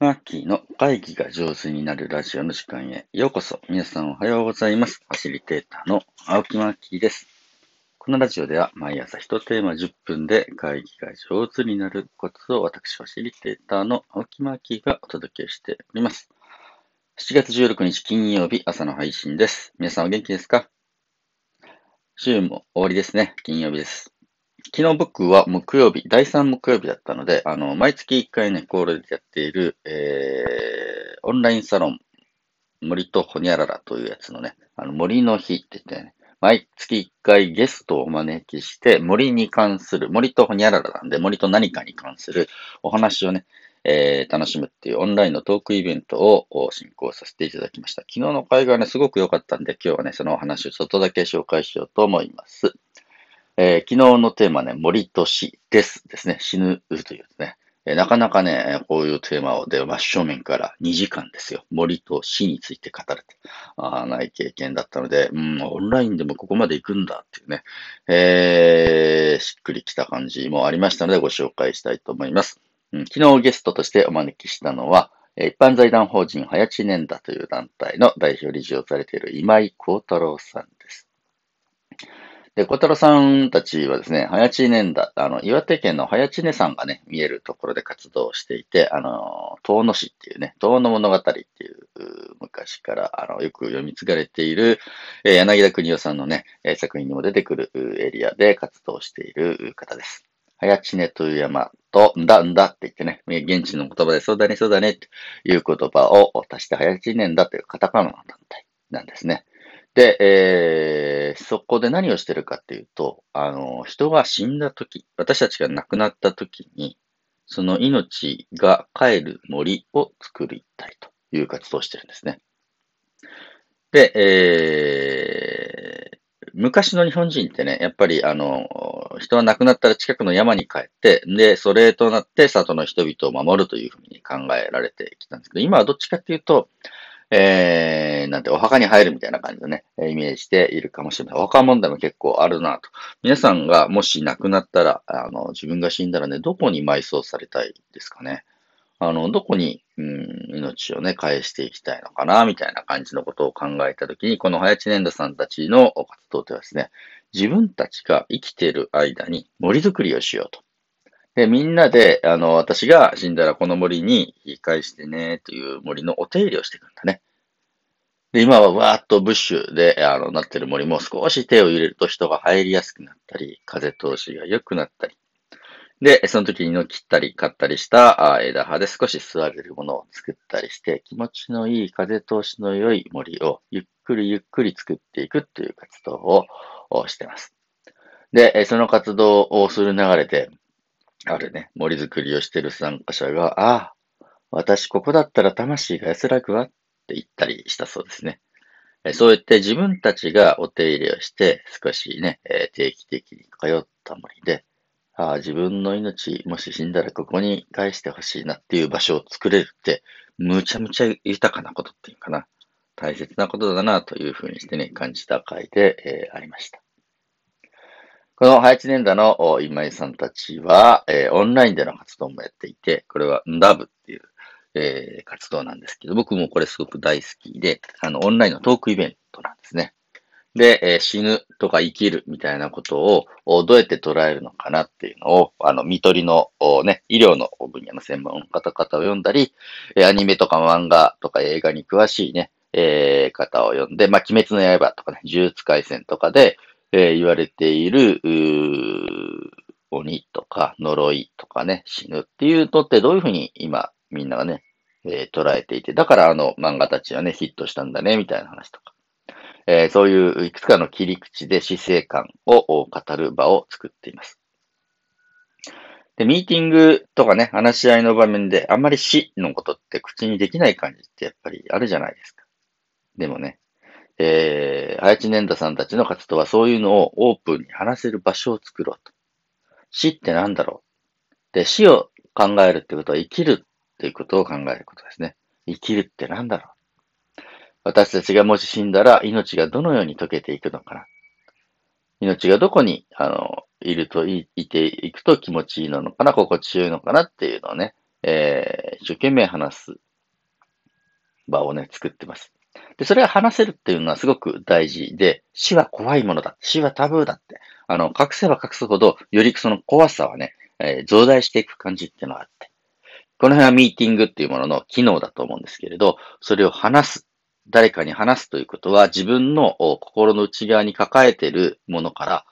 マッキーの会議が上手になるラジオの時間へようこそ。皆さんおはようございます。ファシリテーターの青木マッキーです。このラジオでは毎朝1テーマ10分で会議が上手になるコツを私ファシリテーターの青木マッキーがお届けしております。7月16日金曜日朝の配信です。皆さんお元気ですか？週も終わりですね。金曜日です。昨日僕は木曜日、第3木曜日だったので、あの、毎月1回ね、コールでやっている、えー、オンラインサロン、森とホニャララというやつのね、あの、森の日って言ってね、毎月1回ゲストをお招きして、森に関する、森とホニャララなんで、森と何かに関するお話をね、えー、楽しむっていうオンラインのトークイベントを進行させていただきました。昨日の会がね、すごく良かったんで、今日はね、そのお話をちょっとだけ紹介しようと思います。えー、昨日のテーマね、森と死ですですね。死ぬというね。えー、なかなかね、こういうテーマをで真正面から2時間ですよ。森と死について語るて、あない経験だったので、うん、オンラインでもここまで行くんだっていうね、えー、しっくりきた感じもありましたのでご紹介したいと思います。うん、昨日ゲストとしてお招きしたのは、一般財団法人早知年だという団体の代表理事をされている今井幸太郎さんです。で、小太郎さんたちはですね、早知年だ、あの、岩手県の早知根山がね、見えるところで活動していて、あの、遠野市っていうね、遠野物語っていう、昔から、あの、よく読み継がれている、えー、柳田国夫さんのね、えー、作品にも出てくるエリアで活動している方です。早知根という山と、んだんだって言ってね、現地の言葉でそうだね、そうだねっていう言葉を足して早知年だというカタカナの団体なんですね。で、えー、そこで何をしてるかっていうと、あの、人が死んだ時、私たちが亡くなった時に、その命が帰る森を作りたいという活動をしてるんですね。で、えー、昔の日本人ってね、やっぱりあの、人は亡くなったら近くの山に帰って、で、それとなって里の人々を守るというふうに考えられてきたんですけど、今はどっちかっていうと、えー、なんてお墓に入るみたいな感じのね、イメージでいるかもしれません。お墓問題も結構あるなと。皆さんがもし亡くなったら、あの、自分が死んだらね、どこに埋葬されたいですかね。あの、どこに、うん、命をね、返していきたいのかな、みたいな感じのことを考えたときに、この早知年度さんたちの活動ではですね、自分たちが生きている間に森づくりをしようと。で、みんなで、あの、私が死んだらこの森に引き返してね、という森のお手入れをしていくんだね。で、今はわーっとブッシュで、あの、なってる森も少し手を入れると人が入りやすくなったり、風通しが良くなったり。で、その時にの切ったり、買ったりした枝葉で少し座れるものを作ったりして、気持ちのいい風通しの良い森をゆっくりゆっくり作っていくっていう活動をしてます。で、その活動をする流れで、あるね、森づくりをしている参加者が、ああ、私ここだったら魂が安らぐわっって言ったりしたそうですね。そうやって自分たちがお手入れをして、少しね、定期的に通った森で、ああ、自分の命、もし死んだらここに返してほしいなっていう場所を作れるって、むちゃむちゃ豊かなことっていうかな。大切なことだなというふうにしてね、感じた回で、えー、ありました。この配置年度の今井さんたちは、えー、オンラインでの活動もやっていて、これはンダブっていう、えー、活動なんですけど、僕もこれすごく大好きで、あの、オンラインのトークイベントなんですね。で、えー、死ぬとか生きるみたいなことをどうやって捉えるのかなっていうのを、あの、見取りのね、医療の分野の専門の方々を読んだり、アニメとか漫画とか映画に詳しいね、えー、方を読んで、まあ、鬼滅の刃とかね、呪術回戦とかで、えー、言われている、鬼とか呪いとかね、死ぬっていうのってどういうふうに今みんながね、えー、捉えていて、だからあの漫画たちはね、ヒットしたんだね、みたいな話とか。えー、そういういくつかの切り口で死生観を語る場を作っています。で、ミーティングとかね、話し合いの場面であんまり死のことって口にできない感じってやっぱりあるじゃないですか。でもね、えー、林年太さんたちの活動はそういうのをオープンに話せる場所を作ろうと。死って何だろうで、死を考えるってことは生きるっていうことを考えることですね。生きるって何だろう？私たちがもし死んだら命がどのように溶けていくのかな？命がどこに、あの、いるとい、いていくと気持ちいいのかな？心地よいのかなっていうのをね、えー、一生懸命話す場をね、作ってます。で、それが話せるっていうのはすごく大事で、死は怖いものだ。死はタブーだって。あの、隠せば隠すほど、よりその怖さはね、えー、増大していく感じっていうのがあって。この辺はミーティングっていうものの機能だと思うんですけれど、それを話す。誰かに話すということは、自分の心の内側に抱えているものから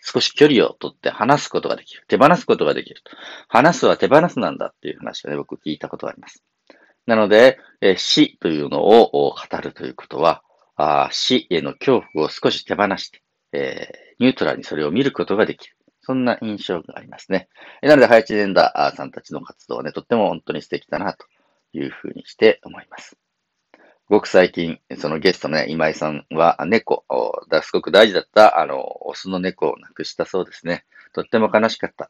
少し距離をとって話すことができる。手放すことができる。話すは手放すなんだっていう話をね、僕聞いたことがあります。なので、え死というのを語るということは、あ死への恐怖を少し手放して、えー、ニュートラルにそれを見ることができる。そんな印象がありますね。なので、林年田さんたちの活動はね、とっても本当に素敵だなというふうにして思います。ごく最近、そのゲストのね、今井さんは猫だ、すごく大事だった、あの、オスの猫を亡くしたそうですね。とっても悲しかった。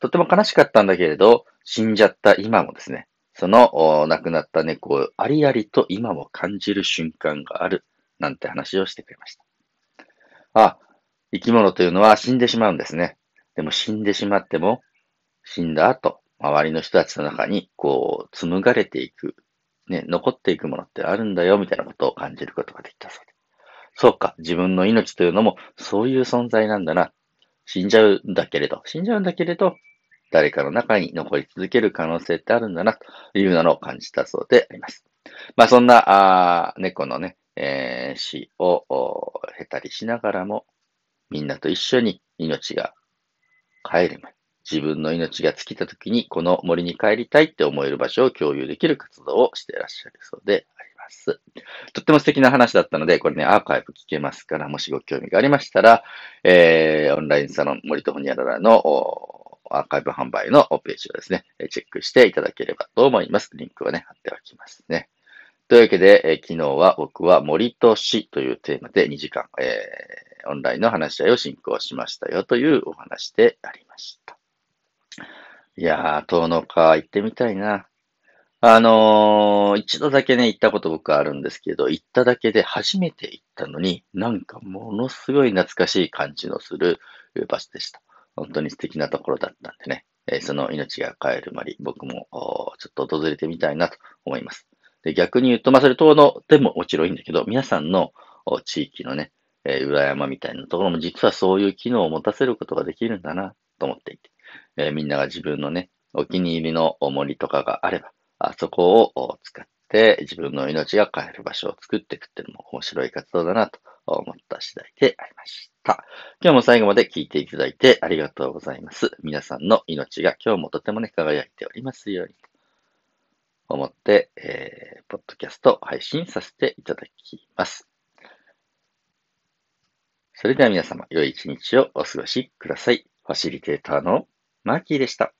とっても悲しかったんだけれど、死んじゃった今もですね、その亡くなった猫をありありと今も感じる瞬間がある、なんて話をしてくれました。あ、生き物というのは死んでしまうんですね。でも死んでしまっても、死んだ後、周りの人たちの中に、こう、紡がれていくね、残っていくものってあるんだよ、みたいなことを感じることができたそうで。そうか、自分の命というのもそういう存在なんだな。死んじゃうんだけれど、死んじゃうんだけれど、誰かの中に残り続ける可能性ってあるんだな、というのを感じたそうであります。まあそんな、あ猫のね、えー、死を経たりしながらも、みんなと一緒に命が帰る前、自分の命が尽きた時にこの森に帰りたいって思える場所を共有できる活動をしていらっしゃるそうであります。とっても素敵な話だったので、これね、アーカイブ聞けますから、もしご興味がありましたら、えー、オンラインサロン森とほにゃららのアーカイブ販売のページをですね、チェックしていただければと思います。リンクをね、貼っておきますね。というわけで、えー、昨日は僕は森と死というテーマで2時間、えー、オンラインの話し合いを進行しましたよというお話でありました。いやー、遠野か、行ってみたいな。あのー、一度だけね、行ったこと僕はあるんですけど、行っただけで初めて行ったのに、なんかものすごい懐かしい感じのする場所でした。本当に素敵なところだったんでね、えー、その命が帰るまり、僕もちょっと訪れてみたいなと思います。で逆に言うと、まあ、それ遠野でももちろんいいんだけど、皆さんの地域のね、えー、裏山みたいなところも実はそういう機能を持たせることができるんだなと思っていて、えー、みんなが自分のね、お気に入りの森とかがあれば、あそこを使って自分の命が変える場所を作っていくっていうのも面白い活動だなと思った次第でありました。今日も最後まで聞いていただいてありがとうございます。皆さんの命が今日もとてもね、輝いておりますようにと思って、えー、ポッドキャスト配信させていただきます。それでは皆様、良い一日をお過ごしください。ファシリテーターのマーキーでした。